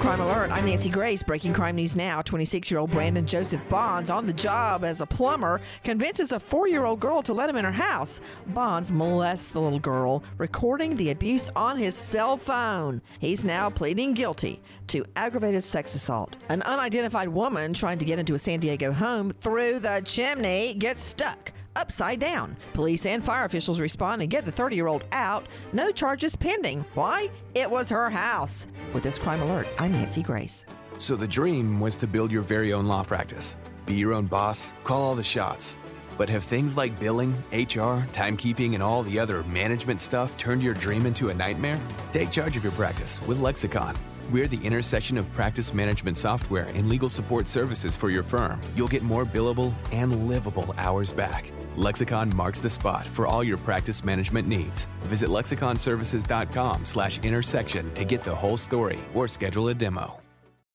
Crime Alert. I'm Nancy Grace. Breaking crime news now. 26 year old Brandon Joseph Bonds, on the job as a plumber, convinces a four year old girl to let him in her house. Bonds molests the little girl, recording the abuse on his cell phone. He's now pleading guilty to aggravated sex assault. An unidentified woman trying to get into a San Diego home through the chimney gets stuck upside down. Police and fire officials respond and get the 30 year old out. No charges pending. Why? It was her house. With this crime alert, I'm Nancy Grace. So the dream was to build your very own law practice, be your own boss, call all the shots. But have things like billing, HR, timekeeping, and all the other management stuff turned your dream into a nightmare? Take charge of your practice with Lexicon. We're the intersection of practice management software and legal support services for your firm. You'll get more billable and livable hours back. Lexicon marks the spot for all your practice management needs. Visit lexiconservices.com slash intersection to get the whole story or schedule a demo.